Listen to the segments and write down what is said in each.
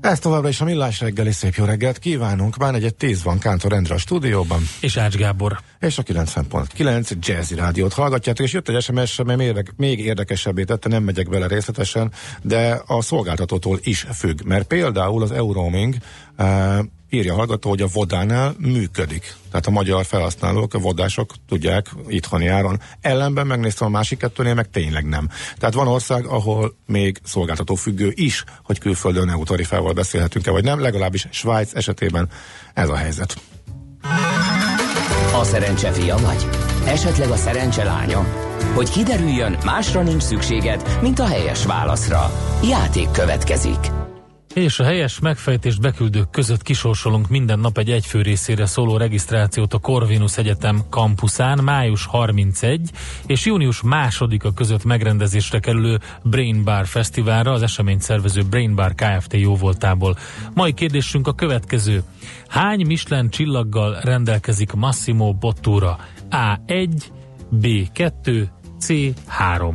Ez továbbra is a Millás reggeli szép jó reggelt kívánunk. Már egyet tíz van Kántor Endre a stúdióban. És Ács Gábor. És a 90.9 Jazzy Rádiót hallgatjátok, és jött egy SMS, amely még, még érdekesebbé tette, nem megyek bele részletesen, de a szolgáltatótól is függ. Mert például az Euroming uh, írja a hallgató, hogy a vodánál működik. Tehát a magyar felhasználók, a vodások tudják itthoni áron. Ellenben megnéztem a másik kettőnél, meg tényleg nem. Tehát van ország, ahol még szolgáltató függő is, hogy külföldön EU tarifával beszélhetünk-e, vagy nem, legalábbis Svájc esetében ez a helyzet. A szerencse fia vagy? Esetleg a szerencse lánya? Hogy kiderüljön, másra nincs szükséged, mint a helyes válaszra. Játék következik. És a helyes megfejtést beküldők között kisorsolunk minden nap egy egyfő részére szóló regisztrációt a Corvinus Egyetem kampuszán május 31 és június 2-a között megrendezésre kerülő Brain Bar Fesztiválra, az eseményt szervező Brain Bar Kft. jóvoltából. Mai kérdésünk a következő. Hány Michelin csillaggal rendelkezik Massimo Bottura? A1, B2, C3.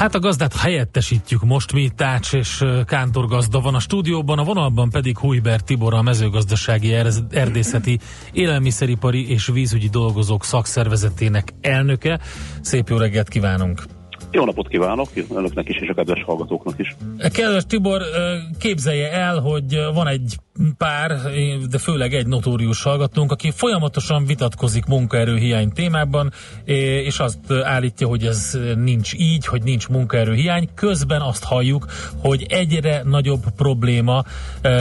Hát a gazdát helyettesítjük most mi, Tács és Kántor gazda van a stúdióban, a vonalban pedig Hújber Tibor, a mezőgazdasági erdészeti élelmiszeripari és vízügyi dolgozók szakszervezetének elnöke. Szép jó reggelt kívánunk! Jó napot kívánok, önöknek is és a kedves hallgatóknak is. Kedves Tibor, képzelje el, hogy van egy pár, de főleg egy notórius hallgatónk, aki folyamatosan vitatkozik munkaerőhiány témában, és azt állítja, hogy ez nincs így, hogy nincs munkaerőhiány. Közben azt halljuk, hogy egyre nagyobb probléma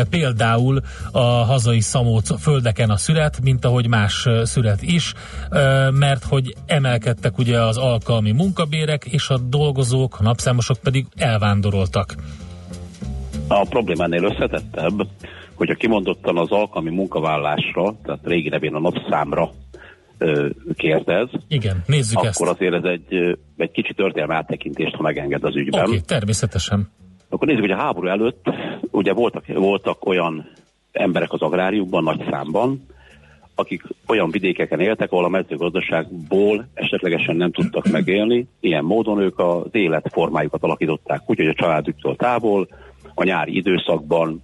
például a hazai szamóc földeken a szület, mint ahogy más szület is, mert hogy emelkedtek ugye az alkalmi munkabérek, és a dolgozók, a napszámosok pedig elvándoroltak. A probléma ennél összetettebb, hogyha kimondottan az alkalmi munkavállásra, tehát régi nevén a napszámra kérdez. Igen, nézzük akkor ezt. Akkor azért ez egy, egy kicsi történelmi áttekintést, ha megenged az ügyben. Oké, okay, természetesen. Akkor nézzük, hogy a háború előtt ugye voltak, voltak olyan emberek az agráriumban nagy számban, akik olyan vidékeken éltek, ahol a mezőgazdaságból esetlegesen nem tudtak megélni. Ilyen módon ők az életformájukat alakították úgy, hogy a családjuktól távol, a nyári időszakban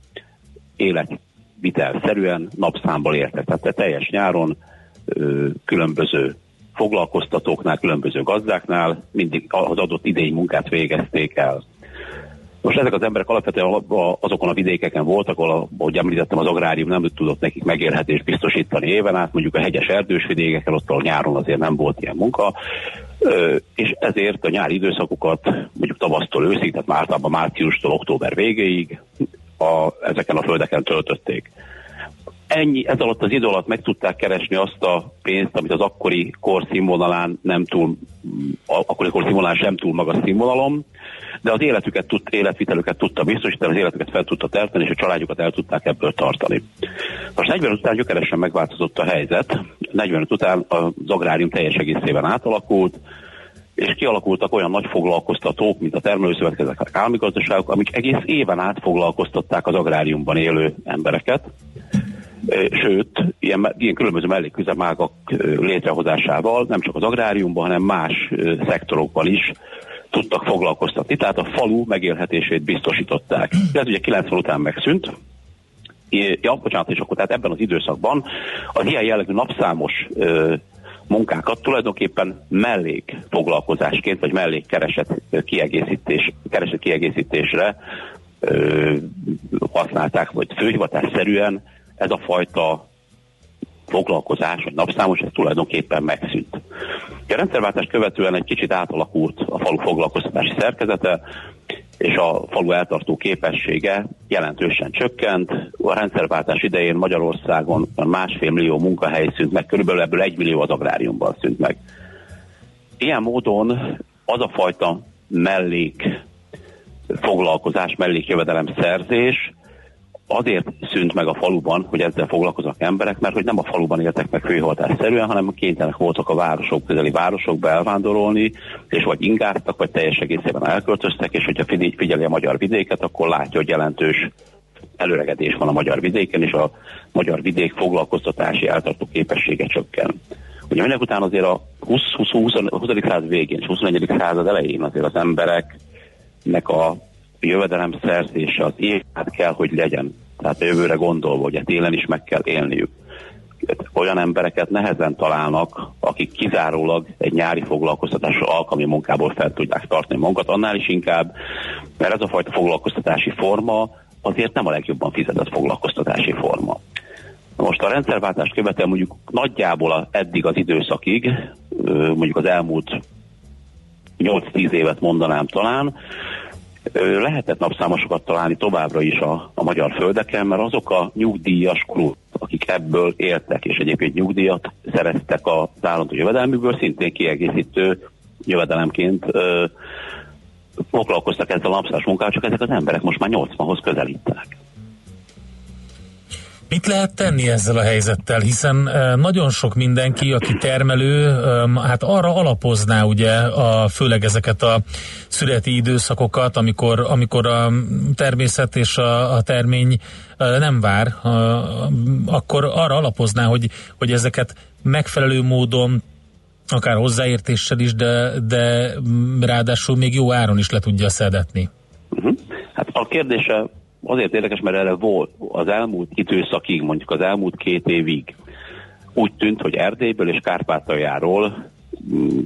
életvitelszerűen napszámból éltek. Tehát teljes nyáron különböző foglalkoztatóknál, különböző gazdáknál mindig az adott idei munkát végezték el. Most ezek az emberek alapvetően azokon a vidékeken voltak, ahol, ahogy említettem, az agrárium nem tudott nekik megélhetést biztosítani éven át, mondjuk a hegyes erdős vidékeken, ott a nyáron azért nem volt ilyen munka, és ezért a nyári időszakokat mondjuk tavasztól őszig, tehát általában márciustól október végéig a, ezeken a földeken töltötték. Ennyi, ez alatt az idő alatt meg tudták keresni azt a pénzt, amit az akkori korszínvonalán nem túl, akkori korszínvonalán sem túl magas színvonalom, de az életüket, tud, életvitelüket tudta biztosítani, az életüket fel tudta terteni, és a családjukat el tudták ebből tartani. Most 45 után gyökeresen megváltozott a helyzet, 45 után az agrárium teljes egészében átalakult, és kialakultak olyan nagy foglalkoztatók, mint a termelőszövetkezetek, a állami gazdaságok, amik egész éven át foglalkoztatták az agráriumban élő embereket. Sőt, ilyen, ilyen különböző melléküzemágak létrehozásával nem csak az agráriumban, hanem más szektorokban is tudtak foglalkoztatni, tehát a falu megélhetését biztosították. Ez ugye 90 után megszűnt, ja, bocsánat, és akkor tehát ebben az időszakban az ilyen jellegű napszámos munkákat tulajdonképpen mellék foglalkozásként, vagy mellék kereset kiegészítés, kereset kiegészítésre ö, használták, vagy főhivatásszerűen ez a fajta foglalkozás, vagy napszámos, ez tulajdonképpen megszűnt. A rendszerváltást követően egy kicsit átalakult a falu foglalkoztatási szerkezete, és a falu eltartó képessége jelentősen csökkent. A rendszerváltás idején Magyarországon másfél millió munkahely szűnt meg, körülbelül ebből egy millió az agráriumban szűnt meg. Ilyen módon az a fajta mellék foglalkozás, mellékjövedelem szerzés azért szűnt meg a faluban, hogy ezzel foglalkoznak emberek, mert hogy nem a faluban éltek meg főhivatásszerűen, hanem kénytelenek voltak a városok, közeli városokba elvándorolni, és vagy ingáztak, vagy teljes egészében elköltöztek, és hogyha figyeli a magyar vidéket, akkor látja, hogy jelentős előregedés van a magyar vidéken, és a magyar vidék foglalkoztatási eltartó képessége csökken. Ugye mindenek után azért a 20. 20, 20, 20. század végén és 21. század elején azért az embereknek a jövedelem szerzése az élet kell, hogy legyen. Tehát a jövőre gondolva, hogy télen is meg kell élniük. Olyan embereket nehezen találnak, akik kizárólag egy nyári foglalkoztatásra alkalmi munkából fel tudják tartani magukat, annál is inkább, mert ez a fajta foglalkoztatási forma azért nem a legjobban fizetett foglalkoztatási forma. Most a rendszerváltást követően mondjuk nagyjából eddig az időszakig, mondjuk az elmúlt 8-10 évet mondanám talán, lehetett napszámosokat találni továbbra is a, a magyar földeken, mert azok a nyugdíjas klub, akik ebből éltek, és egyébként nyugdíjat szereztek az állandó jövedelmükből, szintén kiegészítő jövedelemként ö, foglalkoztak ezzel a napszás munkával, csak ezek az emberek most már 80-hoz közelítenek. Mit lehet tenni ezzel a helyzettel, hiszen nagyon sok mindenki, aki termelő, hát arra alapozná ugye a, főleg ezeket a születi időszakokat, amikor, amikor a természet és a, a termény nem vár, akkor arra alapozná, hogy, hogy ezeket megfelelő módon akár hozzáértéssel is, de, de ráadásul még jó áron is le tudja szedetni. Uh-huh. Hát a kérdése azért érdekes, mert erre volt az elmúlt időszakig, mondjuk az elmúlt két évig úgy tűnt, hogy Erdélyből és Kárpátaljáról mm,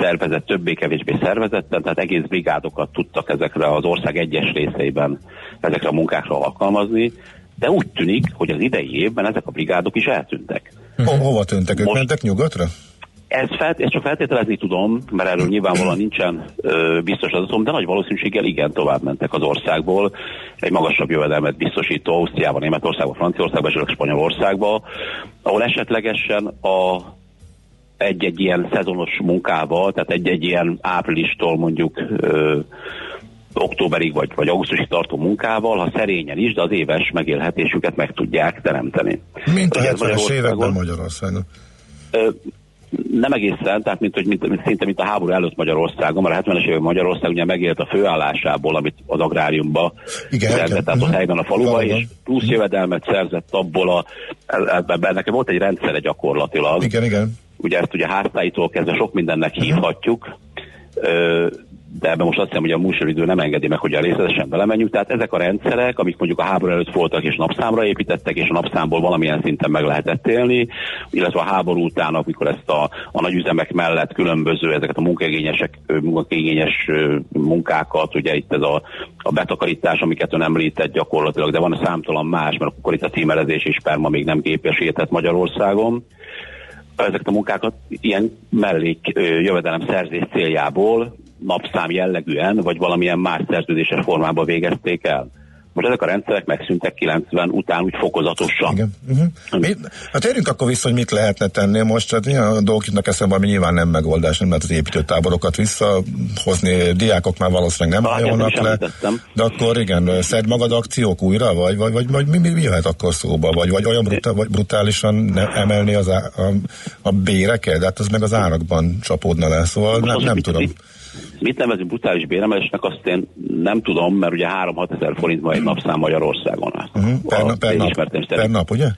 szervezett, többé-kevésbé szervezetten, tehát egész brigádokat tudtak ezekre az ország egyes részeiben ezekre a munkákra alkalmazni, de úgy tűnik, hogy az idei évben ezek a brigádok is eltűntek. Ho- hova tűntek? Ők Most, mentek nyugatra? Ez felt, ezt csak feltételezni tudom, mert erről nyilvánvalóan nincsen ö, biztos adatom, de nagy valószínűséggel igen tovább mentek az országból. Egy magasabb jövedelmet biztosító Ausztriában, Németországban, Franciaországban és Spanyolországban, ahol esetlegesen a egy-egy ilyen szezonos munkával, tehát egy-egy ilyen áprilistól mondjuk ö, októberig vagy, vagy augusztusig tartó munkával, ha szerényen is, de az éves megélhetésüket meg tudják teremteni. Mint a 70-es években Magyarországon nem egészen, tehát mint, hogy mint, mint, szinte mint a háború előtt Magyarországon, mert a 70-es évek Magyarország ugye megélt a főállásából, amit az agráriumba igen, szerzett, tehát a mhm. helyben a faluba, és plusz jövedelmet szerzett abból a, ebben nekem volt egy rendszere gyakorlatilag. Igen, igen. Ugye ezt ugye háztáitól kezdve sok mindennek mhm. hívhatjuk, de ebben most azt hiszem, hogy a műsoridő nem engedi meg, hogy a részletesen belemenjünk. Tehát ezek a rendszerek, amik mondjuk a háború előtt voltak és napszámra építettek, és a napszámból valamilyen szinten meg lehetett élni, illetve a háború után, amikor ezt a, a nagyüzemek mellett különböző ezeket a munkaigényesek, munkaigényes munkákat, ugye itt ez a, a betakarítás, amiket ön említett gyakorlatilag, de van számtalan más, mert akkor itt a címerezés és perma még nem képesített Magyarországon ezeket a munkákat ilyen mellék jövedelem szerzés céljából napszám jellegűen, vagy valamilyen más szerződéses formában végezték el. Most ezek a rendszerek megszűntek 90 után úgy fokozatosan. Igen. Uh-huh. Mi, hát érjünk akkor vissza, hogy mit lehetne tenni most. Hát a dolgok jutnak eszembe, ami nyilván nem megoldás, nem lehet az építőtáborokat visszahozni, diákok már valószínűleg nem hajolnak le. De akkor igen, szed magad akciók újra, vagy, vagy, vagy, vagy mi, mi, mi jöhet akkor szóba? Vagy, vagy olyan brutál, vagy brutálisan emelni az á, a, a béreket? De hát az meg az árakban csapódna le, szóval nem, nem tudom. Mit, Mit nevezünk brutális béremelésnek, azt én nem tudom, mert ugye 3-6 ezer forint ma egy napszám Magyarországon. Uh-huh. Per, na, per, nap, per nap, ugye?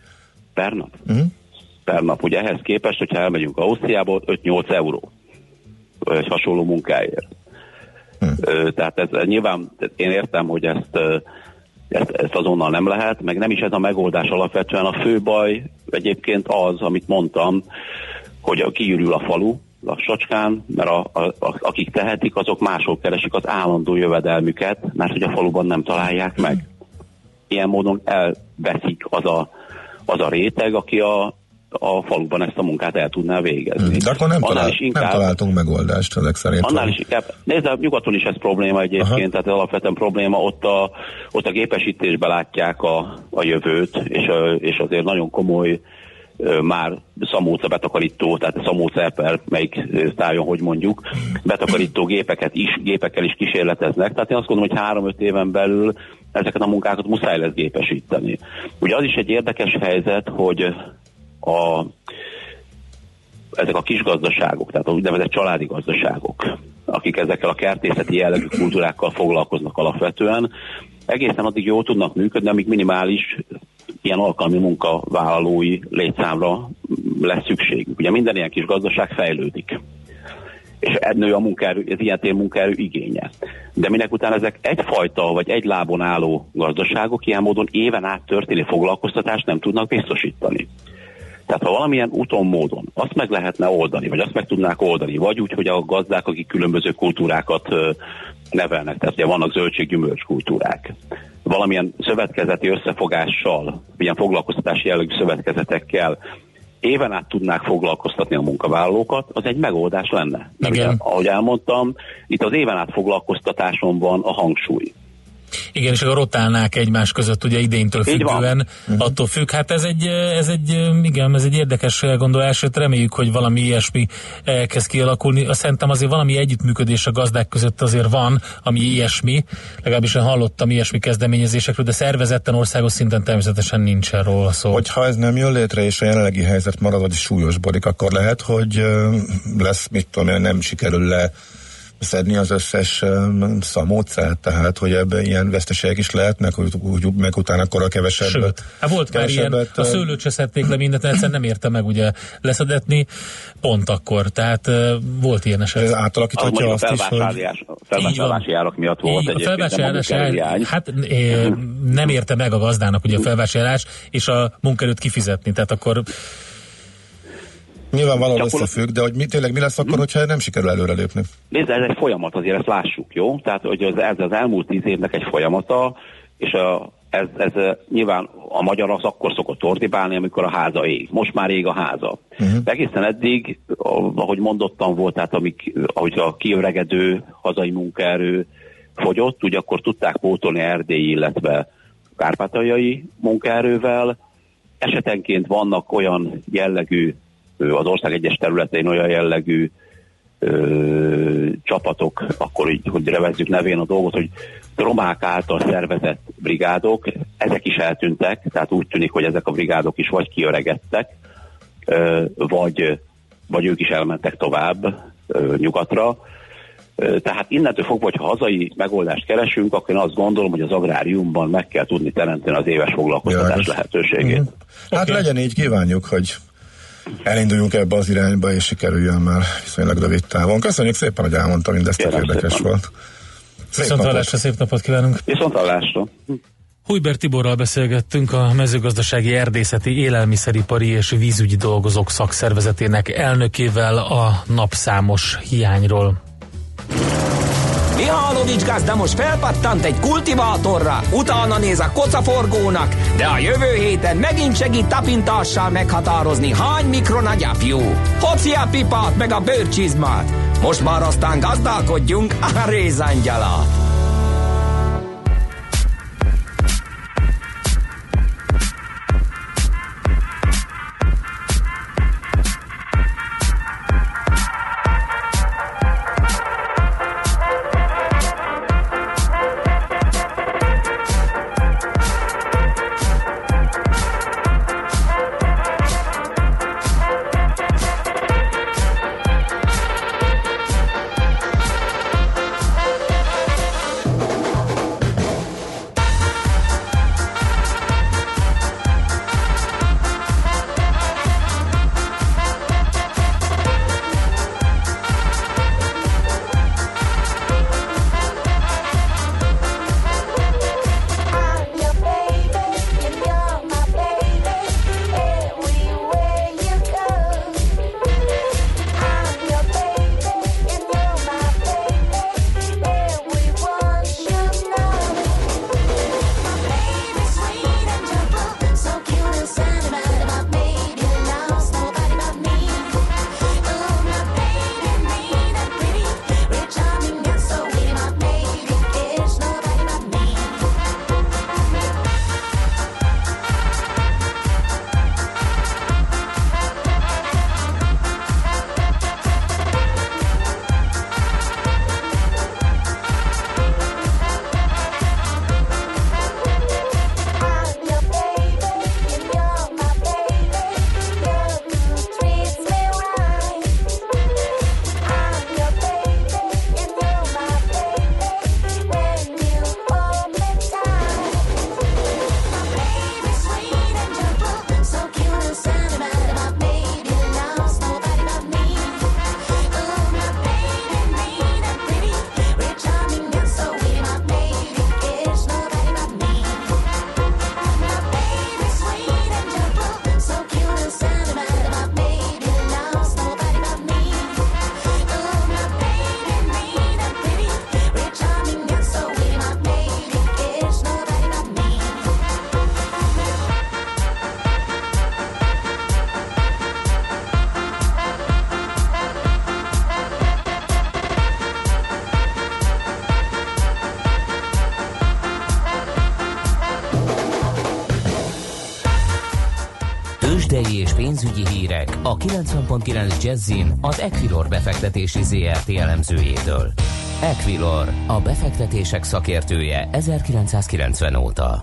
Per nap. Uh-huh. Per nap. Ugye ehhez képest, hogyha elmegyünk Ausztriából, 5-8 euró egy hasonló munkáért. Uh-huh. Tehát ez nyilván én értem, hogy ezt, ezt, ezt azonnal nem lehet, meg nem is ez a megoldás alapvetően. A fő baj egyébként az, amit mondtam, hogy kiürül a falu, lassacskán, mert a, a, a, akik tehetik, azok máshol keresik az állandó jövedelmüket, mert hogy a faluban nem találják meg. ilyen módon elveszik az a, az a réteg, aki a, a faluban ezt a munkát el tudná végezni. De akkor nem, talál, is inkább, nem találtunk megoldást ezek szerint. Annál is inkább, nézd, a nyugaton is ez probléma egyébként, Aha. tehát alapvetően probléma, ott a, ott a gépesítésbe látják a, a jövőt, és, és azért nagyon komoly már szamóca betakarító, tehát szamóca eper, melyik tájon, hogy mondjuk, betakarító gépeket is, gépekkel is kísérleteznek. Tehát én azt gondolom, hogy három-öt éven belül ezeket a munkákat muszáj lesz gépesíteni. Ugye az is egy érdekes helyzet, hogy a, ezek a kis gazdaságok, tehát a úgynevezett családi gazdaságok, akik ezekkel a kertészeti jellegű kultúrákkal foglalkoznak alapvetően, egészen addig jól tudnak működni, amíg minimális ilyen alkalmi munkavállalói létszámra lesz szükségük. Ugye minden ilyen kis gazdaság fejlődik és nő a munkaerő, az ilyen tér munkaerő igénye. De minek után ezek egyfajta vagy egy lábon álló gazdaságok ilyen módon éven át történő foglalkoztatást nem tudnak biztosítani. Tehát ha valamilyen úton, módon azt meg lehetne oldani, vagy azt meg tudnák oldani, vagy úgy, hogy a gazdák, akik különböző kultúrákat nevelnek, tehát ugye vannak zöldséggyümölcs kultúrák, valamilyen szövetkezeti összefogással, ilyen foglalkoztatási jellegű szövetkezetekkel éven át tudnák foglalkoztatni a munkavállalókat, az egy megoldás lenne. Igen. Ugye, ahogy elmondtam, itt az éven át foglalkoztatáson van a hangsúly. Igen, és akkor rotálnák egymás között, ugye idénytől függően, mhm. attól függ. Hát ez egy, ez egy, igen, ez egy érdekes elgondolás, hogy reméljük, hogy valami ilyesmi kezd kialakulni. Azt szerintem azért valami együttműködés a gazdák között azért van, ami ilyesmi, legalábbis én hallottam ilyesmi kezdeményezésekről, de szervezetten országos szinten természetesen nincsen róla szó. Hogyha ez nem jön létre, és a jelenlegi helyzet marad, vagy súlyosbodik, akkor lehet, hogy lesz, mit tudom nem sikerül le szedni az összes szamócát, tehát hogy ebben ilyen veszteségek is lehetnek, hogy úgy, meg utána akkor a kevesebb. Sőt, hát volt már ilyen, a szőlőt se szedték le mindent, egyszerűen nem érte meg ugye leszedetni pont akkor, tehát uh, volt ilyen eset. Ez átalakíthatja azt is, hogy... A felvásárlási árak miatt volt így, a felvásárlás hát é, nem érte meg a gazdának ugye a felvásárlás, és a munkerőt kifizetni, tehát akkor Nyilvánvalóan összefügg, de hogy mi, tényleg mi lesz akkor, hm? hogyha nem sikerül előrelépni? Nézd, ez egy folyamat, azért ezt lássuk, jó? Tehát, hogy ez, ez az elmúlt tíz évnek egy folyamata, és a, ez, ez nyilván a magyar az akkor szokott ordibálni, amikor a háza ég. Most már ég a háza. Uh-huh. egészen eddig, ahogy mondottam volt, tehát amik, ahogy a kiöregedő hazai munkaerő fogyott, ugye akkor tudták pótolni erdélyi, illetve kárpátaljai munkaerővel. Esetenként vannak olyan jellegű az ország egyes területein olyan jellegű ö, csapatok, akkor így, hogy revezzük nevén a dolgot, hogy romák által szervezett brigádok, ezek is eltűntek, tehát úgy tűnik, hogy ezek a brigádok is vagy kiöregettek, ö, vagy, vagy ők is elmentek tovább ö, nyugatra. Ö, tehát innentől fogva, hogyha hazai megoldást keresünk, akkor én azt gondolom, hogy az agráriumban meg kell tudni teremteni az éves foglalkoztatás lehetőségét. Mm-hmm. Hát okay. legyen így, kívánjuk, hogy elinduljunk ebbe az irányba, és sikerüljön már viszonylag rövid távon. Köszönjük szépen, hogy elmondta mindezt, ez érdekes szépen. volt. Szép Viszont hallásra, szép napot kívánunk! Viszont hallásra! Hújber Tiborral beszélgettünk a mezőgazdasági, erdészeti, élelmiszeripari és vízügyi dolgozók szakszervezetének elnökével a napszámos hiányról. Mihálovics gazda most felpattant egy kultivátorra, utána néz a kocaforgónak, de a jövő héten megint segít tapintással meghatározni, hány mikron a gyapjú. Hoci a pipát meg a bőrcsizmát. Most már aztán gazdálkodjunk a rézangyalat. Tőzsdei és pénzügyi hírek a 90.9 Jazzin az Equilor befektetési ZRT elemzőjétől. Equilor, a befektetések szakértője 1990 óta.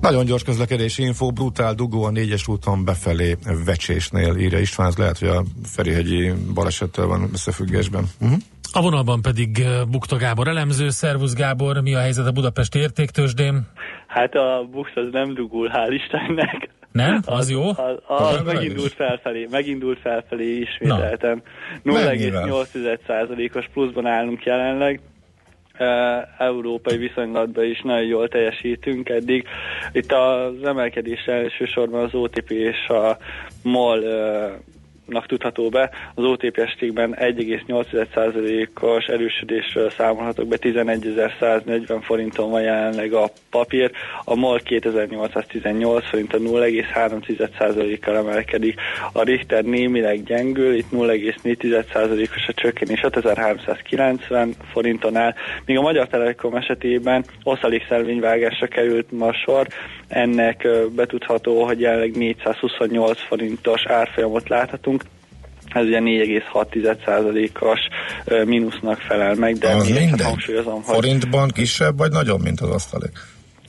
Nagyon gyors közlekedési info, brutál dugó a négyes úton befelé Vecsésnél, írja István, ez lehet, hogy a Ferihegyi balesettel van összefüggésben. Uh-huh. A vonalban pedig eh, Bukta Gábor elemző. Szervusz Gábor, mi a helyzet a Budapesti értéktősdén? Hát a Bux az nem dugul, hál' Istennek. Nem? Az jó? Az, az, az megindult felfelé, megindult felfelé ismételten. 0,8%-os pluszban állunk jelenleg. Európai viszonylatban is nagyon jól teljesítünk eddig. Itt az emelkedés elsősorban az OTP és a MOL nak tudható be. Az OTP estékben 1,8%-os erősödésről számolhatok be, 11.140 forinton van jelenleg a papír, a MOL 2818 forint a 0,3%-kal emelkedik. A Richter némileg gyengül, itt 0,4%-os a csökkenés 6390 forinton áll, míg a Magyar Telekom esetében osztalék szelvényvágásra került ma sor, ennek betudható, hogy jelenleg 428 forintos árfolyamot láthatunk, ez ugye 4,6%-os mínusznak felel meg, de az még hangsúlyozom, hogy... Forintban kisebb vagy nagyobb, mint az asztalék?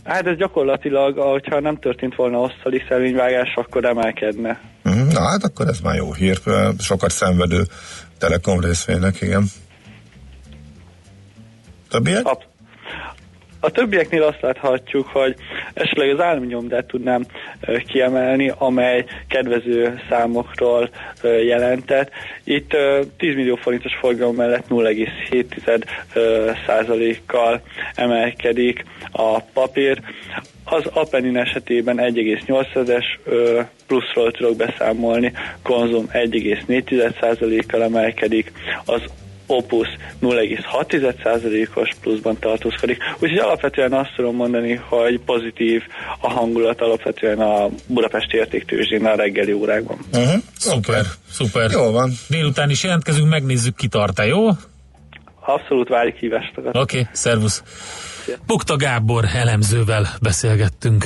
Hát ez gyakorlatilag, hogyha nem történt volna osztali szelvényvágás, akkor emelkedne. Mhm, na hát akkor ez már jó hír, sokat szenvedő telekom részvénynek, igen. Többiek? Abszolút. A többieknél azt láthatjuk, hogy esetleg az állami nyomdát tudnám kiemelni, amely kedvező számokról jelentett. Itt 10 millió forintos forgalom mellett 0,7 százalékkal emelkedik a papír. Az Apenin esetében 1,8-es pluszról tudok beszámolni, konzum 1,4%-kal emelkedik, az Opus 0,6%-os pluszban tartózkodik. Úgyhogy alapvetően azt tudom mondani, hogy pozitív a hangulat alapvetően a Budapesti értéktőzsdén a reggeli órákban. Uh-huh. Szuper, szuper. Jó van. Délután is jelentkezünk, megnézzük ki tart jó? Abszolút várjuk hívástokat. Oké, okay, szervusz. Bukta Gábor elemzővel beszélgettünk.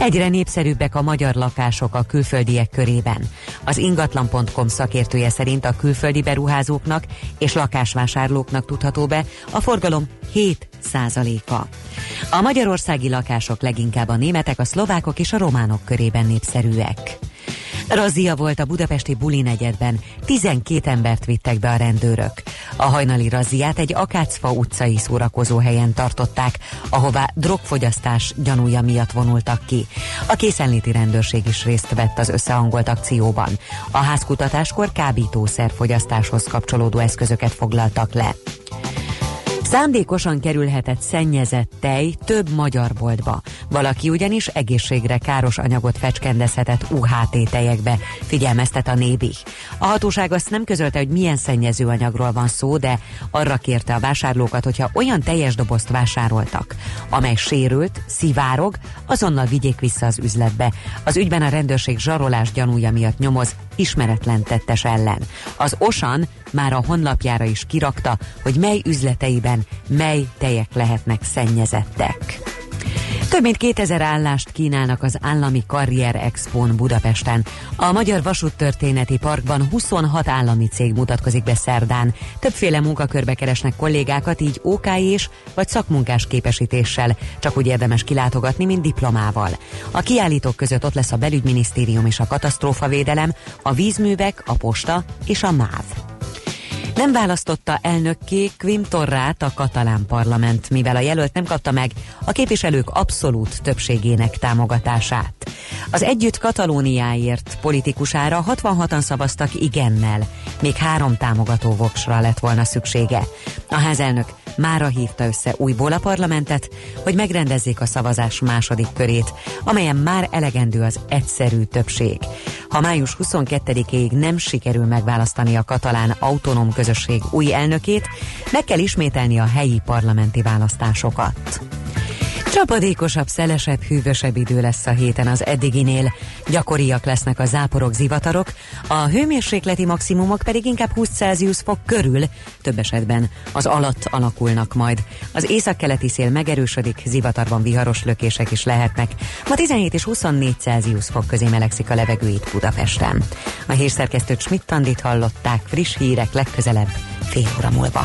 Egyre népszerűbbek a magyar lakások a külföldiek körében. Az ingatlan.com szakértője szerint a külföldi beruházóknak és lakásvásárlóknak tudható be a forgalom 7 százaléka. A magyarországi lakások leginkább a németek, a szlovákok és a románok körében népszerűek. Razia volt a budapesti Buli negyedben. 12 embert vittek be a rendőrök. A hajnali raziát egy Akácfa utcai szórakozó helyen tartották, ahová drogfogyasztás gyanúja miatt vonultak ki. A készenléti rendőrség is részt vett az összehangolt akcióban. A házkutatáskor kábítószerfogyasztáshoz kapcsolódó eszközöket foglaltak le. Szándékosan kerülhetett szennyezett tej több magyar boltba. Valaki ugyanis egészségre káros anyagot fecskendezhetett UHT tejekbe, figyelmeztet a nébi. A hatóság azt nem közölte, hogy milyen szennyező anyagról van szó, de arra kérte a vásárlókat, hogyha olyan teljes dobozt vásároltak, amely sérült, szivárog, azonnal vigyék vissza az üzletbe. Az ügyben a rendőrség zsarolás gyanúja miatt nyomoz ismeretlen tettes ellen. Az Osan már a honlapjára is kirakta, hogy mely üzleteiben mely tejek lehetnek szennyezettek. Több mint 2000 állást kínálnak az állami Karrier Expon Budapesten. A Magyar Vasúttörténeti Parkban 26 állami cég mutatkozik be szerdán. Többféle munkakörbe keresnek kollégákat, így OK és vagy szakmunkás képesítéssel. Csak úgy érdemes kilátogatni, mint diplomával. A kiállítók között ott lesz a belügyminisztérium és a katasztrófavédelem, a vízművek, a posta és a MÁV. Nem választotta elnökké Quim Torrát a katalán parlament, mivel a jelölt nem kapta meg a képviselők abszolút többségének támogatását. Az együtt Katalóniáért politikusára 66-an szavaztak igennel, még három támogató voksra lett volna szüksége. A házelnök mára hívta össze újból a parlamentet, hogy megrendezzék a szavazás második körét, amelyen már elegendő az egyszerű többség. Ha május 22-ig nem sikerül megválasztani a katalán autonóm közösség új elnökét, meg kell ismételni a helyi parlamenti választásokat. Csapadékosabb, szelesebb, hűvösebb idő lesz a héten az eddiginél. Gyakoriak lesznek a záporok, zivatarok, a hőmérsékleti maximumok pedig inkább 20 Celsius fok körül, több esetben az alatt alakulnak majd. Az északkeleti szél megerősödik, zivatarban viharos lökések is lehetnek. Ma 17 és 24 Celsius fok közé melegszik a levegő itt Budapesten. A hírszerkesztőt Schmidt-Tandit hallották, friss hírek legközelebb fél óra múlva.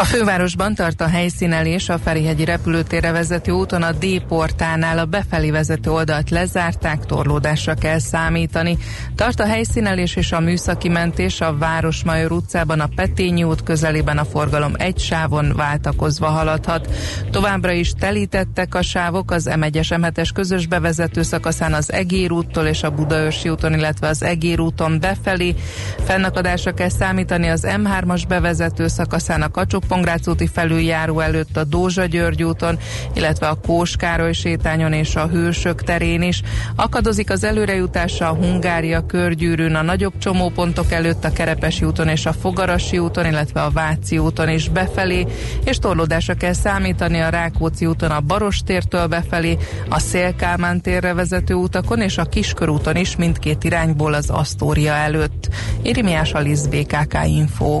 a fővárosban tart a helyszínelés a Ferihegyi repülőtérre vezető úton a D-portánál a befelé vezető oldalt lezárták, torlódásra kell számítani. Tart a helyszínelés és a műszaki mentés a Városmajor utcában a Petényi út közelében a forgalom egy sávon váltakozva haladhat. Továbbra is telítettek a sávok az M1-es M7-es közös bevezető szakaszán az Egér úttól és a Budaörsi úton, illetve az Egér úton befelé. Fennakadásra kell számítani az M3-as bevezető szakaszán a Kacsó Pongrác úti felüljáró előtt a Dózsa György úton, illetve a Kóskároly sétányon és a Hősök terén is. Akadozik az előrejutása a Hungária körgyűrűn, a nagyobb csomópontok előtt a Kerepesi úton és a Fogarasi úton, illetve a Váci úton is befelé, és torlódásra kell számítani a Rákóczi úton a Barostértől befelé, a Szélkámán térre vezető utakon és a Kiskörúton is mindkét irányból az Asztória előtt. Irimiás Alisz BKK Info.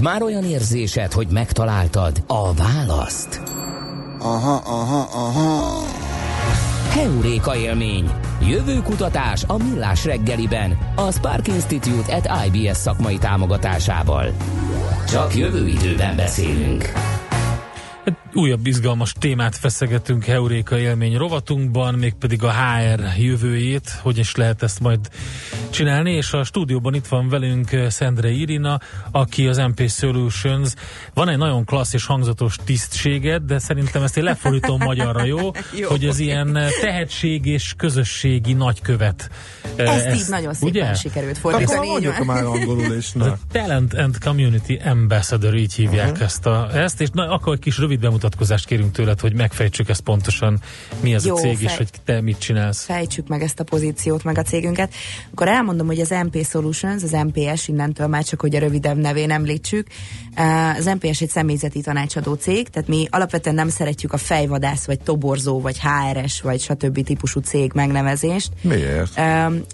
Volt már olyan érzésed, hogy megtaláltad a választ? Aha, aha, aha. Heuréka élmény. Jövő kutatás a Millás reggeliben, a Spark Institute at IBS szakmai támogatásával. Csak jövő időben beszélünk. Újabb izgalmas témát feszegetünk Heuréka élmény rovatunkban, mégpedig a HR jövőjét, hogy is lehet ezt majd csinálni, és a stúdióban itt van velünk Szendre Irina, aki az MP Solutions. Van egy nagyon klassz és hangzatos tisztséged, de szerintem ezt én lefordítom magyarra, jó? Jó. Hogy az ilyen tehetség és közösségi nagykövet. Ezt, Eh, így nagyon szépen ugye? sikerült Akkor fordítani. így mondjuk már angolul is. Na. Talent and Community Ambassador, így hívják uh-huh. ezt, a, ezt, és na, akkor egy kis rövid bemutatkozást kérünk tőled, hogy megfejtsük ezt pontosan, mi ez Jó, a cég, és fej- hogy te mit csinálsz. fejtsük meg ezt a pozíciót, meg a cégünket. Akkor elmondom, hogy az MP Solutions, az MPS, innentől már csak, hogy a rövidebb nevén említsük. Eh, Az MPS egy személyzeti tanácsadó cég, tehát mi alapvetően nem szeretjük a fejvadász, vagy toborzó, vagy HRS, vagy stb. típusú cég megnevezést. Miért?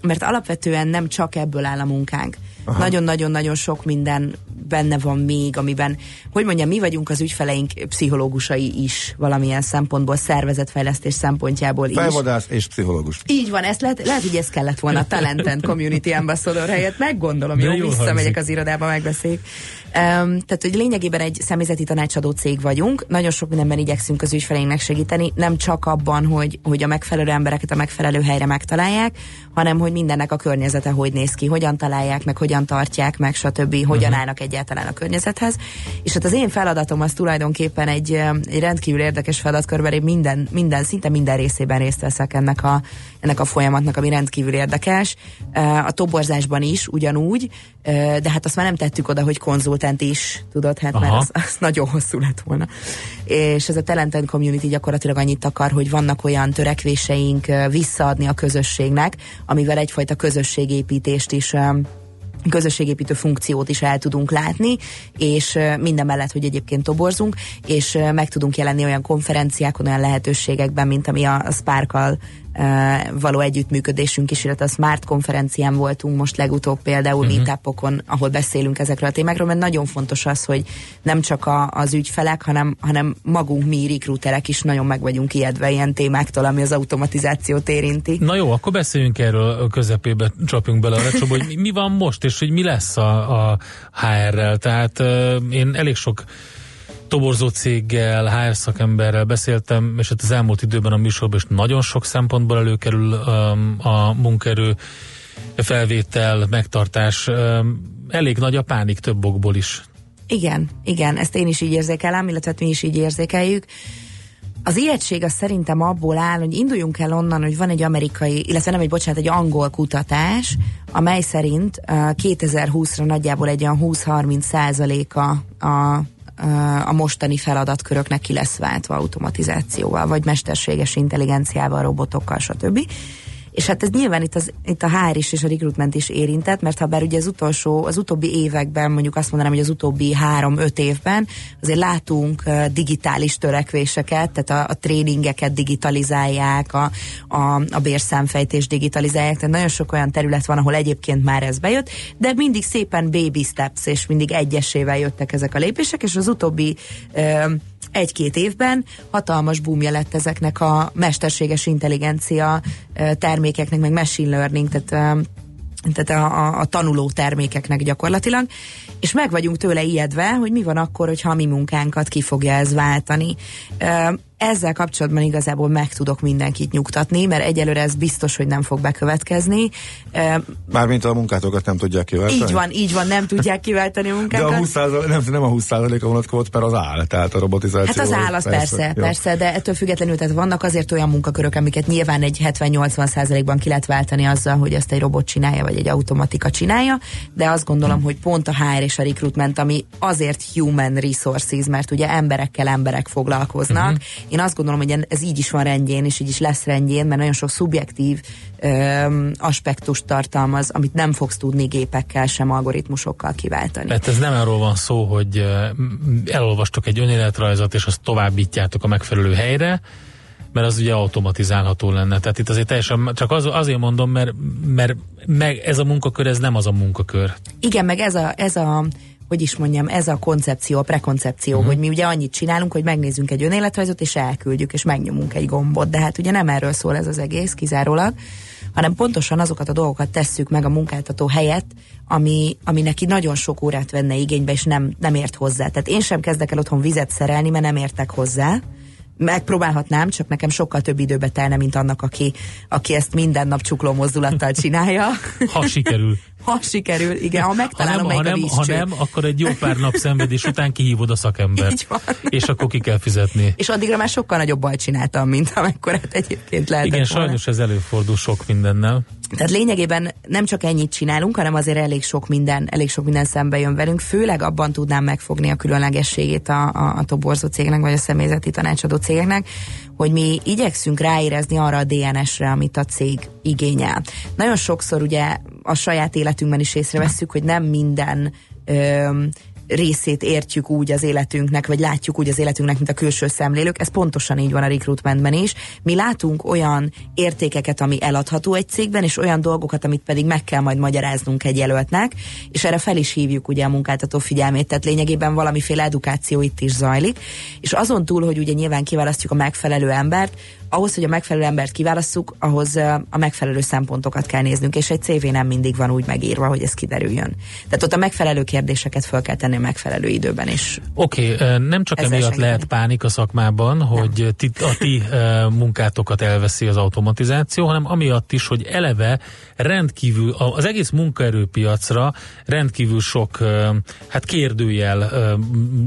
Mert alapvetően nem csak ebből áll a munkánk. Nagyon-nagyon-nagyon sok minden benne van még, amiben, hogy mondjam, mi vagyunk az ügyfeleink pszichológusai is, valamilyen szempontból, szervezetfejlesztés szempontjából is. Fejvadász és pszichológus. Így van, ezt lehet, lehet, hogy ez kellett volna a Talent and Community Ambassador helyett, meggondolom, jó, jól visszamegyek hangzik. az irodába, megbeszéljük. Tehát, hogy lényegében egy személyzeti tanácsadó cég vagyunk, nagyon sok mindenben igyekszünk az ügyfeleinknek segíteni, nem csak abban, hogy, hogy a megfelelő embereket a megfelelő helyre megtalálják, hanem hogy mindennek a környezete hogy néz ki, hogyan találják meg, hogyan tartják meg, stb., hogyan Mhm. állnak egyáltalán a környezethez. És hát az én feladatom az tulajdonképpen egy, egy rendkívül érdekes feladatkörben, én minden, minden, szinte minden részében részt veszek ennek a, ennek a folyamatnak, ami rendkívül érdekes. A toborzásban is ugyanúgy, de hát azt már nem tettük oda, hogy konzultant is, tudod, hát mert Aha. az, az nagyon hosszú lett volna. És ez a Talent and Community gyakorlatilag annyit akar, hogy vannak olyan törekvéseink visszaadni a közösségnek, amivel egyfajta közösségépítést is közösségépítő funkciót is el tudunk látni, és minden mellett, hogy egyébként toborzunk, és meg tudunk jelenni olyan konferenciákon, olyan lehetőségekben, mint ami a, Sparkal való együttműködésünk is, illetve a Smart konferencián voltunk most legutóbb például uh-huh. meetupokon, ahol beszélünk ezekről a témákról, mert nagyon fontos az, hogy nem csak a, az ügyfelek, hanem, hanem magunk mi recruiterek is nagyon meg vagyunk ijedve ilyen témáktól, ami az automatizációt érinti. Na jó, akkor beszéljünk erről a közepébe, csapjunk bele arra, Csaba, hogy mi, van most, és hogy mi lesz a, a HR-rel. Tehát uh, én elég sok toborzó céggel, HR szakemberrel beszéltem, és hát az elmúlt időben a műsorban is nagyon sok szempontból előkerül um, a munkaerő felvétel, megtartás. Um, elég nagy a pánik több okból is. Igen, igen, ezt én is így érzékelem, illetve hát mi is így érzékeljük. Az ijegység az szerintem abból áll, hogy induljunk el onnan, hogy van egy amerikai, illetve nem egy, bocsánat, egy angol kutatás, amely szerint uh, 2020-ra nagyjából egy olyan 20-30 százaléka a a mostani feladatköröknek ki lesz váltva automatizációval, vagy mesterséges intelligenciával, robotokkal, stb. És hát ez nyilván itt, az, itt a HR is és a recruitment is érintett, mert ha bár ugye az utolsó, az utóbbi években, mondjuk azt mondanám, hogy az utóbbi három-öt évben azért látunk digitális törekvéseket, tehát a, a tréningeket digitalizálják, a, a, a bérszámfejtést digitalizálják, tehát nagyon sok olyan terület van, ahol egyébként már ez bejött, de mindig szépen baby steps, és mindig egyesével jöttek ezek a lépések, és az utóbbi uh, egy-két évben hatalmas boomja lett ezeknek a mesterséges intelligencia termékeknek, meg machine learning, tehát tehát a, a, a tanuló termékeknek gyakorlatilag, és meg vagyunk tőle ijedve, hogy mi van akkor, hogyha a mi munkánkat ki fogja ez váltani. Ezzel kapcsolatban igazából meg tudok mindenkit nyugtatni, mert egyelőre ez biztos, hogy nem fog bekövetkezni. Mármint a munkátokat nem tudják kiváltani? így van, így van, nem tudják kiváltani a De munkánkat. a 20 nem, nem a 20% a vonatkozott, mert az áll, tehát a robotizáció. Hát az áll, az persze, persze, jó. persze, de ettől függetlenül, tehát vannak azért olyan munkakörök, amiket nyilván egy 70-80 százalékban ki lehet váltani azzal, hogy ezt egy robot csinálja, vagy egy automatika csinálja, de azt gondolom, hogy pont a HR és a recruitment, ami azért human resources, mert ugye emberekkel emberek foglalkoznak. Uh-huh. Én azt gondolom, hogy ez így is van rendjén, és így is lesz rendjén, mert nagyon sok szubjektív öm, aspektust tartalmaz, amit nem fogsz tudni gépekkel sem algoritmusokkal kiváltani. Hát ez nem arról van szó, hogy elolvastok egy önéletrajzot, és azt továbbítjátok a megfelelő helyre, mert az ugye automatizálható lenne. Tehát itt azért teljesen, csak az, azért mondom, mert, mert meg ez a munkakör, ez nem az a munkakör. Igen, meg ez a, ez a hogy is mondjam, ez a koncepció, a prekoncepció, uh-huh. hogy mi ugye annyit csinálunk, hogy megnézzünk egy önéletrajzot, és elküldjük, és megnyomunk egy gombot. De hát ugye nem erről szól ez az egész kizárólag, hanem pontosan azokat a dolgokat tesszük meg a munkáltató helyett, ami, ami neki nagyon sok órát venne igénybe, és nem, nem ért hozzá. Tehát én sem kezdek el otthon vizet szerelni, mert nem értek hozzá, megpróbálhatnám, csak nekem sokkal több időbe telne, mint annak, aki, aki ezt minden nap csukló mozdulattal csinálja. Ha sikerül. Ha sikerül, igen, ha megtalálom ha nem, ha nem, ha nem, akkor egy jó pár nap szenvedés után kihívod a szakembert. És akkor ki kell fizetni. És addigra már sokkal nagyobb bajt csináltam, mint amekkorát egyébként lehet. Igen, volna. sajnos ez előfordul sok mindennel. Tehát lényegében nem csak ennyit csinálunk, hanem azért elég sok minden, elég sok minden szembe jön velünk, főleg abban tudnám megfogni a különlegességét a, a, a toborzó cégnek, vagy a személyzeti tanácsadó cégeknek, hogy mi igyekszünk ráérezni arra a DNS-re, amit a cég igényel. Nagyon sokszor ugye a saját életünkben is észrevesszük, hogy nem minden ö, részét értjük úgy az életünknek, vagy látjuk úgy az életünknek, mint a külső szemlélők. Ez pontosan így van a recruitmentben is. Mi látunk olyan értékeket, ami eladható egy cégben, és olyan dolgokat, amit pedig meg kell majd magyaráznunk egy jelöltnek, és erre fel is hívjuk ugye a munkáltató figyelmét, tehát lényegében valamiféle edukáció itt is zajlik. És azon túl, hogy ugye nyilván kiválasztjuk a megfelelő embert, ahhoz, hogy a megfelelő embert kiválasszuk, ahhoz a megfelelő szempontokat kell néznünk, és egy CV nem mindig van úgy megírva, hogy ez kiderüljön. Tehát ott a megfelelő kérdéseket fel kell tenni a megfelelő időben is. Oké, okay, nem csak Ezzel emiatt segíteni. lehet pánik a szakmában, hogy ti, a ti munkátokat elveszi az automatizáció, hanem amiatt is, hogy eleve rendkívül, az egész munkaerőpiacra rendkívül sok hát kérdőjel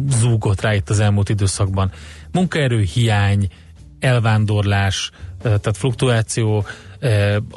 zúgott rá itt az elmúlt időszakban. Munkaerő hiány, elvándorlás, tehát fluktuáció,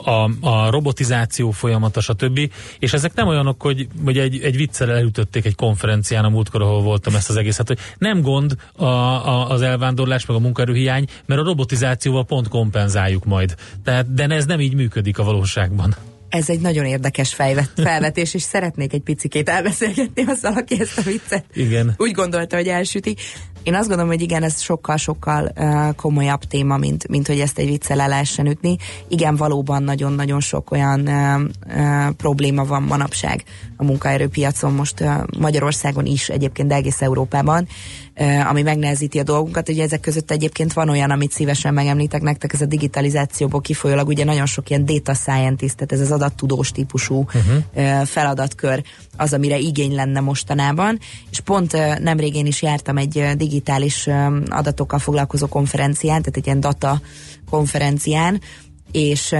a, a robotizáció folyamata, stb. És ezek nem olyanok, hogy, hogy egy, egy viccel elütötték egy konferencián a múltkor, ahol voltam ezt az egészet, hogy nem gond a, a, az elvándorlás, meg a munkaerőhiány, mert a robotizációval pont kompenzáljuk majd. Tehát, de ez nem így működik a valóságban. Ez egy nagyon érdekes fejvet, felvetés, és szeretnék egy picikét elbeszélgetni azzal, aki ezt a viccet Igen. úgy gondolta, hogy elsüti. Én azt gondolom, hogy igen, ez sokkal-sokkal uh, komolyabb téma, mint, mint hogy ezt egy viccel el lehessen ütni. Igen, valóban nagyon-nagyon sok olyan uh, uh, probléma van manapság a munkaerőpiacon, most uh, Magyarországon is, egyébként de egész Európában, ami megnehezíti a dolgunkat. Ugye ezek között egyébként van olyan, amit szívesen megemlítek nektek, ez a digitalizációból kifolyólag ugye nagyon sok ilyen data scientist, tehát ez az adattudós típusú uh-huh. uh, feladatkör az, amire igény lenne mostanában, és pont nemrég is jártam egy digitális adatokkal foglalkozó konferencián, tehát egy ilyen data konferencián, és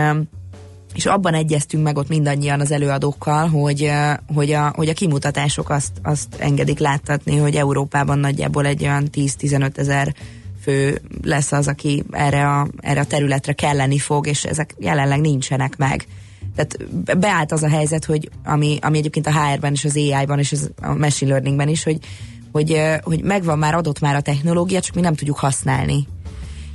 és abban egyeztünk meg ott mindannyian az előadókkal, hogy, hogy, a, hogy a kimutatások azt, azt engedik láttatni, hogy Európában nagyjából egy olyan 10-15 ezer fő lesz az, aki erre a, erre a területre kelleni fog, és ezek jelenleg nincsenek meg. Tehát beállt az a helyzet, hogy ami, ami egyébként a HR-ben és az AI-ban és az, a machine learningben is, hogy, hogy, hogy megvan már, adott már a technológia, csak mi nem tudjuk használni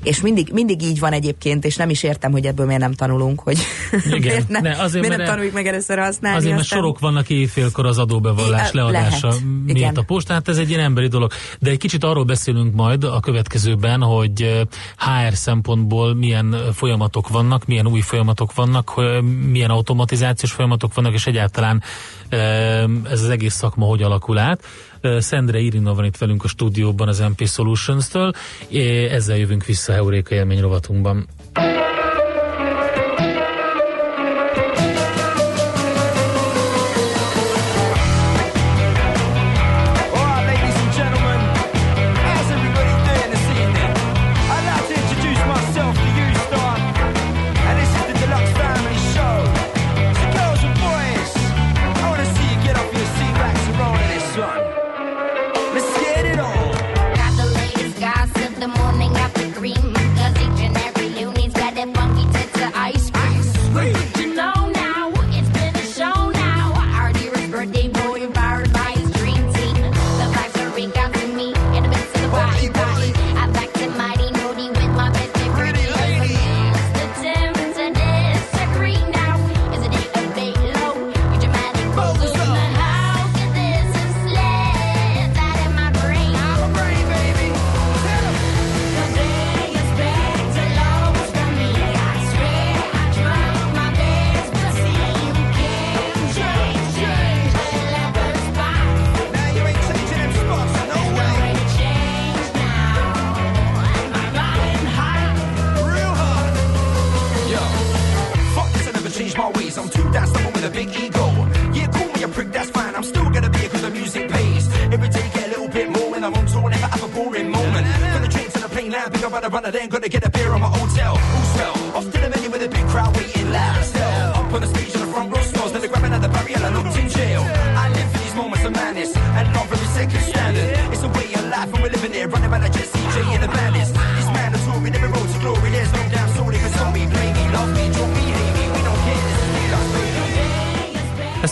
és mindig, mindig így van egyébként, és nem is értem, hogy ebből miért nem tanulunk, hogy Igen, miért, ne, ne, azért, miért nem tanuljuk meg először használni. Azért, mert sorok vannak éjfélkor az adóbevallás leadása lehet. miatt Igen. a postán, ez egy ilyen emberi dolog. De egy kicsit arról beszélünk majd a következőben, hogy HR szempontból milyen folyamatok vannak, milyen új folyamatok vannak, milyen automatizációs folyamatok vannak, és egyáltalán ez az egész szakma hogy alakul át. Szendre Irina van itt velünk a stúdióban az MP Solutions-től, ezzel jövünk vissza Heuréka élmény rovatunkban.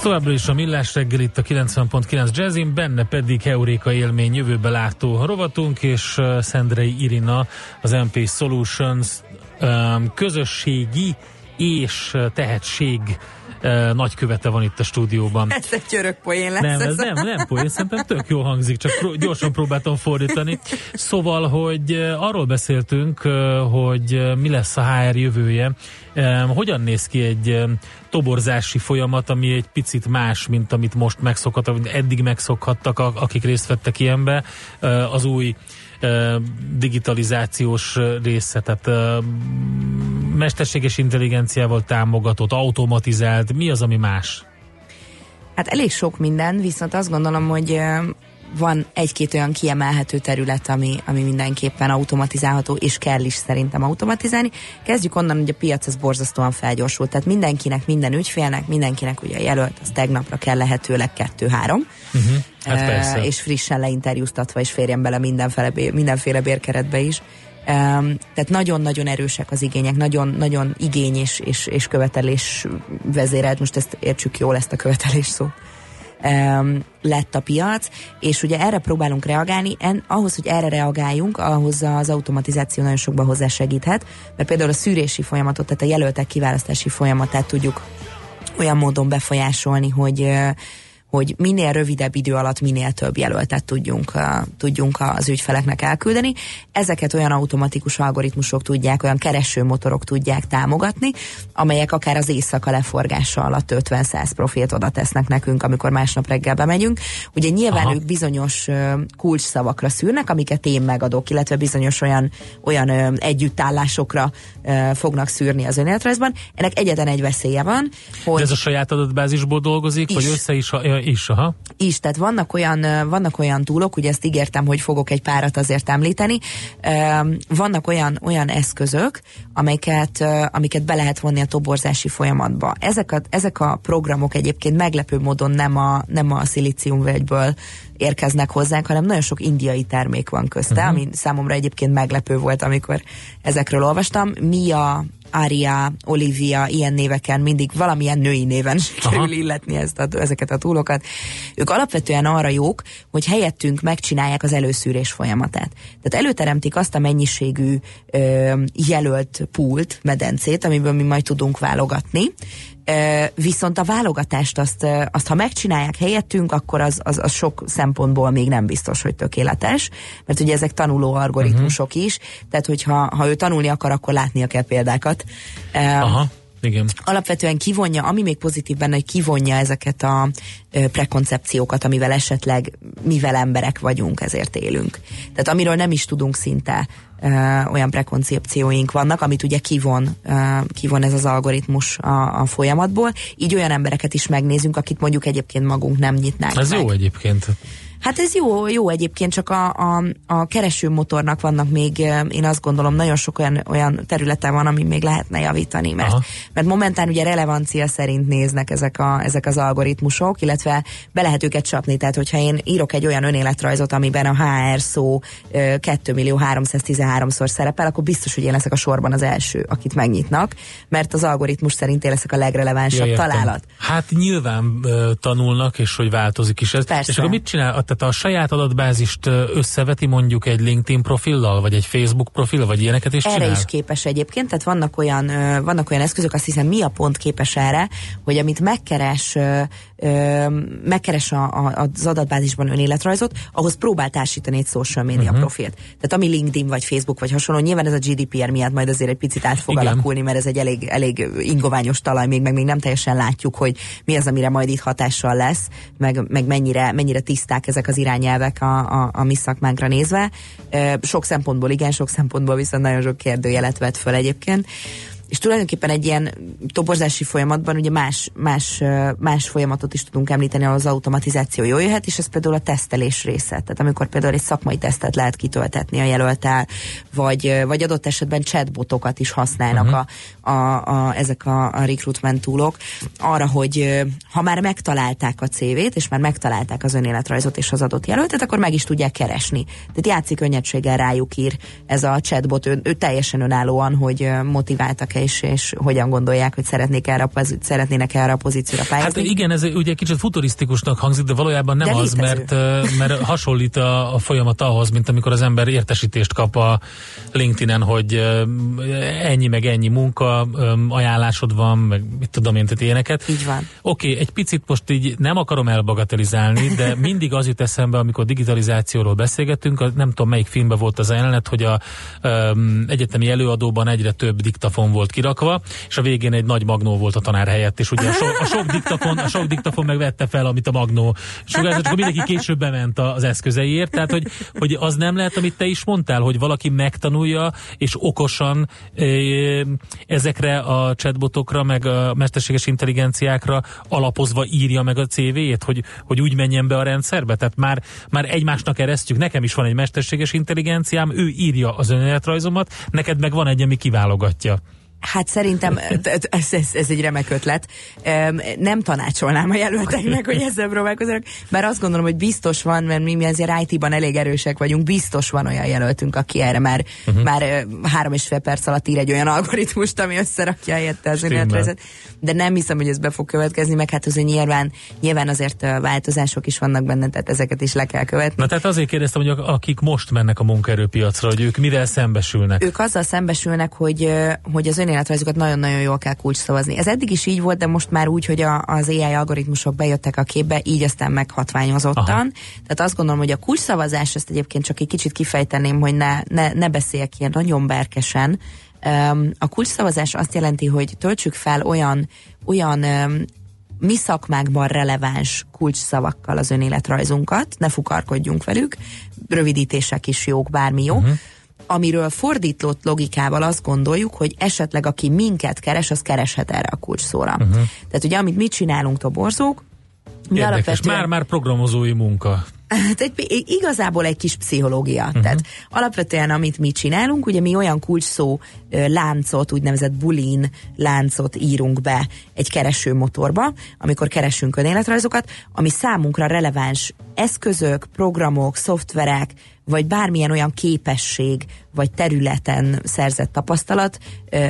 Továbbra is a Millás reggel itt a 90.9 Jazzin, benne pedig Heuréka élmény jövőbe látó rovatunk, és Szendrei Irina, az MP Solutions közösségi és tehetség uh, nagykövete van itt a stúdióban. Ez egy csörök poén lesz. Nem, ez nem, nem poén, szerintem tök jó hangzik, csak pró- gyorsan próbáltam fordítani. Szóval, hogy uh, arról beszéltünk, uh, hogy mi lesz a HR jövője, hogyan néz ki egy toborzási folyamat, ami egy picit más, mint amit most megszokhattak, eddig megszokhattak, akik részt vettek ilyenbe, az új digitalizációs része, tehát mesterséges intelligenciával támogatott, automatizált, mi az, ami más? Hát elég sok minden, viszont azt gondolom, hogy van egy-két olyan kiemelhető terület, ami, ami mindenképpen automatizálható, és kell is szerintem automatizálni. Kezdjük onnan, hogy a piac ez borzasztóan felgyorsult, tehát mindenkinek, minden ügyfélnek, mindenkinek ugye a jelölt, az tegnapra kell lehetőleg kettő-három. Uh-huh. Hát Ö, persze. és frissen leinterjúztatva, és férjen bele mindenféle, mindenféle bérkeretbe is. Um, tehát nagyon-nagyon erősek az igények, nagyon-nagyon igény és, és, és követelés vezérelt, most ezt értsük jól, ezt a követelés szót um, lett a piac, és ugye erre próbálunk reagálni, en, ahhoz, hogy erre reagáljunk, ahhoz az automatizáció nagyon sokban hozzá segíthet, mert például a szűrési folyamatot, tehát a jelöltek kiválasztási folyamatát tudjuk olyan módon befolyásolni, hogy ö, hogy minél rövidebb idő alatt minél több jelöltet tudjunk, tudjunk az ügyfeleknek elküldeni. Ezeket olyan automatikus algoritmusok tudják, olyan keresőmotorok tudják támogatni, amelyek akár az éjszaka leforgása alatt 50-100 profilt oda tesznek nekünk, amikor másnap reggel bemegyünk. Ugye nyilván Aha. ők bizonyos kulcsszavakra szűrnek, amiket én megadok, illetve bizonyos olyan, olyan együttállásokra fognak szűrni az önéletrajzban. Ennek egyetlen egy veszélye van, hogy De ez a saját adatbázisból dolgozik, Is. vagy össze is, is aha. is, tehát vannak olyan, vannak olyan túlok, ugye ezt ígértem, hogy fogok egy párat azért említeni, vannak olyan, olyan eszközök, amiket, amiket be lehet vonni a toborzási folyamatba. Ezek a, ezek a programok egyébként meglepő módon nem a, nem a szilíciumvölgyből érkeznek hozzánk, hanem nagyon sok indiai termék van közte, uh-huh. ami számomra egyébként meglepő volt, amikor ezekről olvastam. Mia, Aria, Olivia, ilyen néveken mindig valamilyen női néven sikerül illetni ezt a, ezeket a túlokat. Ők alapvetően arra jók, hogy helyettünk megcsinálják az előszűrés folyamatát. Tehát előteremtik azt a mennyiségű ö, jelölt pult, medencét, amiből mi majd tudunk válogatni, viszont a válogatást azt, azt ha megcsinálják helyettünk, akkor az, az, az sok szempontból még nem biztos, hogy tökéletes, mert ugye ezek tanuló algoritmusok uh-huh. is, tehát hogyha ha ő tanulni akar, akkor látnia kell példákat. Aha, igen. alapvetően kivonja, ami még pozitív benne, hogy kivonja ezeket a prekoncepciókat, amivel esetleg mivel emberek vagyunk, ezért élünk. Tehát amiről nem is tudunk szinte olyan prekoncepcióink vannak, amit ugye kivon, kivon ez az algoritmus a, a folyamatból. Így olyan embereket is megnézünk, akit mondjuk egyébként magunk nem nyitnánk Ez meg. jó egyébként. Hát ez jó, jó egyébként, csak a, a, a keresőmotornak vannak még, én azt gondolom, nagyon sok olyan, olyan területe van, ami még lehetne javítani, mert, Aha. mert momentán ugye relevancia szerint néznek ezek, a, ezek az algoritmusok, illetve be lehet őket csapni, tehát hogyha én írok egy olyan önéletrajzot, amiben a HR szó ö, 2 millió 313-szor szerepel, akkor biztos, hogy én leszek a sorban az első, akit megnyitnak, mert az algoritmus szerint én leszek a legrelevánsabb értem. találat. Hát nyilván tanulnak, és hogy változik is ez. Persze. És akkor mit csinál? Tehát a saját adatbázist összeveti mondjuk egy LinkedIn profillal, vagy egy Facebook profil, vagy ilyeneket is Erre csinál? is képes egyébként, tehát vannak olyan, vannak olyan eszközök, azt hiszem mi a pont képes erre, hogy amit megkeres, megkeres a, a, az adatbázisban önéletrajzot, ahhoz próbál társítani egy social media uh-huh. profilt. Tehát ami LinkedIn vagy Facebook vagy hasonló, nyilván ez a GDPR miatt majd azért egy picit át fog Igen. alakulni, mert ez egy elég, elég ingoványos talaj, még meg még nem teljesen látjuk, hogy mi az, amire majd itt hatással lesz, meg, meg mennyire, mennyire tiszták ezek az irányelvek a, a, a mi szakmánkra nézve. Sok szempontból igen, sok szempontból viszont nagyon sok kérdőjelet vet föl egyébként. És tulajdonképpen egy ilyen toborzási folyamatban ugye más, más, más folyamatot is tudunk említeni, ahol az automatizáció jól jöhet, és ez például a tesztelés része. Tehát amikor például egy szakmai tesztet lehet kitöltetni a jelöltel, vagy, vagy adott esetben chatbotokat is használnak uh-huh. a, a, a, ezek a, a recruitment toolok arra, hogy ha már megtalálták a CV-t, és már megtalálták az önéletrajzot és az adott jelöltet, akkor meg is tudják keresni. Tehát játszik könnyedséggel rájuk ír ez a chatbot, ő, ő teljesen önállóan, hogy ö, motiváltak-e és, és hogyan gondolják, hogy szeretnék erre szeretnének erre a pozícióra Hát pályázni. igen, ez ugye kicsit futurisztikusnak hangzik, de valójában nem De az, létező. mert, ö, mert hasonlít a, a folyamat ahhoz, mint amikor az ember értesítést kap a LinkedIn-en, hogy ö, ennyi meg ennyi munka, ö, ajánlásod van, meg mit tudom én, tehát ilyeneket. Így van. Oké, okay, egy picit most így nem akarom elbagatelizálni, de mindig az jut eszembe, amikor digitalizációról beszélgetünk, nem tudom melyik filmben volt az a jelenet, hogy a um, egyetemi előadóban egyre több diktafon volt kirakva, és a végén egy nagy magnó volt a tanár helyett, és ugye a, so, a, sok, diktafon, a sok diktafon meg vette fel, amit a magnó sugárzott, akkor mindenki később bement az eszközeiért, tehát hogy, hogy az nem lehet, amit te is mondtál, hogy valaki megtanulja, és okosan ezekre a chatbotokra, meg a mesterséges intelligenciákra alapozva írja meg a CV-jét, hogy, hogy úgy menjen be a rendszerbe. Tehát már, már egymásnak eresztjük. Nekem is van egy mesterséges intelligenciám, ő írja az önéletrajzomat, neked meg van egy, ami kiválogatja. Hát szerintem ez, ez, ez egy remek ötlet. Em, Nem tanácsolnám a jelölteknek, hogy ezzel próbálkozzanak, mert azt gondolom, hogy biztos van, mert mi, azért IT-ban elég erősek vagyunk, biztos van olyan jelöltünk, aki erre már, uh-huh. már három és fél perc alatt ír egy olyan algoritmust, ami összerakja helyette az önéletrajzot. De nem hiszem, hogy ez be fog következni, meg hát azért nyilván, nyilván azért változások is vannak benne, tehát ezeket is le kell követni. Na tehát azért kérdeztem, hogy akik most mennek a munkaerőpiacra, hogy ők mivel szembesülnek. ők azzal szembesülnek, hogy, hogy az önéletrajzokat nagyon-nagyon jól kell kulcs szavazni. Ez eddig is így volt, de most már úgy, hogy a, az AI algoritmusok bejöttek a képbe, így aztán meghatványozottan. Aha. Tehát azt gondolom, hogy a kulcs szavazás, ezt egyébként csak egy kicsit kifejteném, hogy ne, ne, ne beszéljek ilyen nagyon berkesen. A kulcs szavazás azt jelenti, hogy töltsük fel olyan, olyan mi szakmákban releváns kulcsszavakkal az önéletrajzunkat, ne fukarkodjunk velük, rövidítések is jók, bármi jó, uh-huh. Amiről fordított logikával azt gondoljuk, hogy esetleg aki minket keres, az kereshet erre a kulcsszóra. Uh-huh. Tehát ugye, amit mi csinálunk toborzók, mi Érdekes, alapvetően- már, már programozói munka. Hát egy, igazából egy kis pszichológia. Uh-huh. Tehát alapvetően, amit mi csinálunk, ugye mi olyan kulcsszó láncot, úgynevezett bulin láncot írunk be egy keresőmotorba, amikor keresünk önéletrajzokat, ami számunkra releváns eszközök, programok, szoftverek, vagy bármilyen olyan képesség, vagy területen szerzett tapasztalat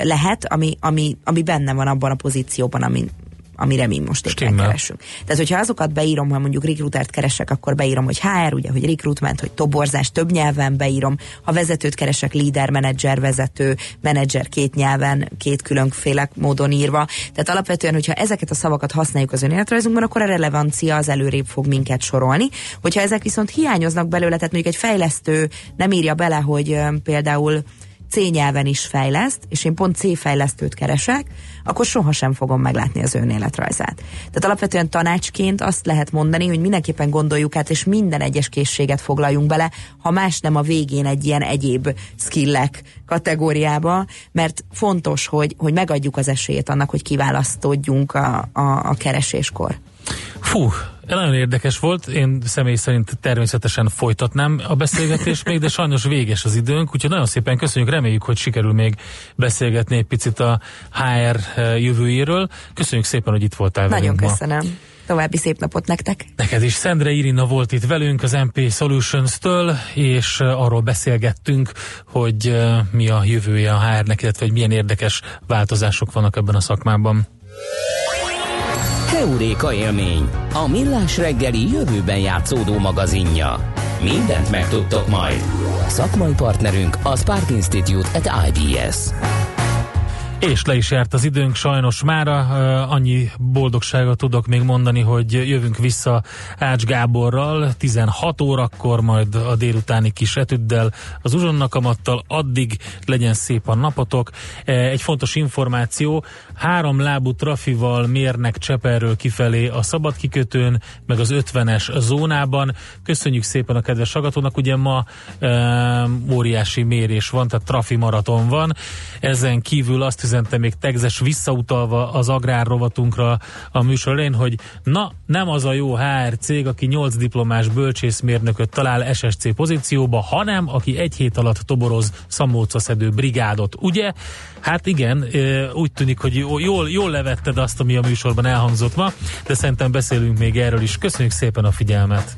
lehet, ami, ami, ami benne van abban a pozícióban, amin, amire mi most éppen keresünk. Tehát, hogyha azokat beírom, ha mondjuk rekrutert keresek, akkor beírom, hogy HR, ugye, hogy recruitment, hogy toborzás, több nyelven beírom. Ha vezetőt keresek, leader, menedzser, vezető, menedzser két nyelven, két különféle módon írva. Tehát alapvetően, hogyha ezeket a szavakat használjuk az önéletrajzunkban, akkor a relevancia az előrébb fog minket sorolni. Hogyha ezek viszont hiányoznak belőle, tehát mondjuk egy fejlesztő nem írja bele, hogy például C nyelven is fejleszt, és én pont C fejlesztőt keresek, akkor sohasem fogom meglátni az önéletrajzát. Tehát alapvetően tanácsként azt lehet mondani, hogy mindenképpen gondoljuk át, és minden egyes készséget foglaljunk bele, ha más nem a végén egy ilyen egyéb skillek kategóriába, mert fontos, hogy, hogy megadjuk az esélyt annak, hogy kiválasztódjunk a, a, a kereséskor. Fú, nagyon érdekes volt. Én személy szerint természetesen folytatnám a beszélgetést még, de sajnos véges az időnk, úgyhogy nagyon szépen köszönjük, reméljük, hogy sikerül még beszélgetni egy picit a HR eh, jövőjéről. Köszönjük szépen, hogy itt voltál Nagyon velünk ma. köszönöm. További szép napot nektek! Neked is Szendre Irina volt itt velünk az MP Solutions-től, és eh, arról beszélgettünk, hogy eh, mi a jövője a HR-nek, illetve hogy milyen érdekes változások vannak ebben a szakmában. Heuréka élmény, a millás reggeli jövőben játszódó magazinja. Mindent megtudtok majd. Szakmai partnerünk a Spark Institute at IBS. És le is járt az időnk sajnos mára, annyi boldogságot tudok még mondani, hogy jövünk vissza Ács Gáborral 16 órakor, majd a délutáni kis etüddel, az uzsonnakamattal, addig legyen szép a napotok. Egy fontos információ, három lábú trafival mérnek Cseperről kifelé a szabad kikötőn, meg az 50-es zónában. Köszönjük szépen a kedves hallgatónak, ugye ma uh, óriási mérés van, tehát trafi maraton van. Ezen kívül azt üzente még tegzes visszautalva az agrár rovatunkra a műsor elején, hogy na, nem az a jó HR cég, aki 8 diplomás bölcsészmérnököt talál SSC pozícióba, hanem aki egy hét alatt toboroz szamócaszedő brigádot. Ugye? Hát igen, úgy tűnik, hogy jól, jól levetted azt, ami a műsorban elhangzott ma, de szerintem beszélünk még erről is. Köszönjük szépen a figyelmet!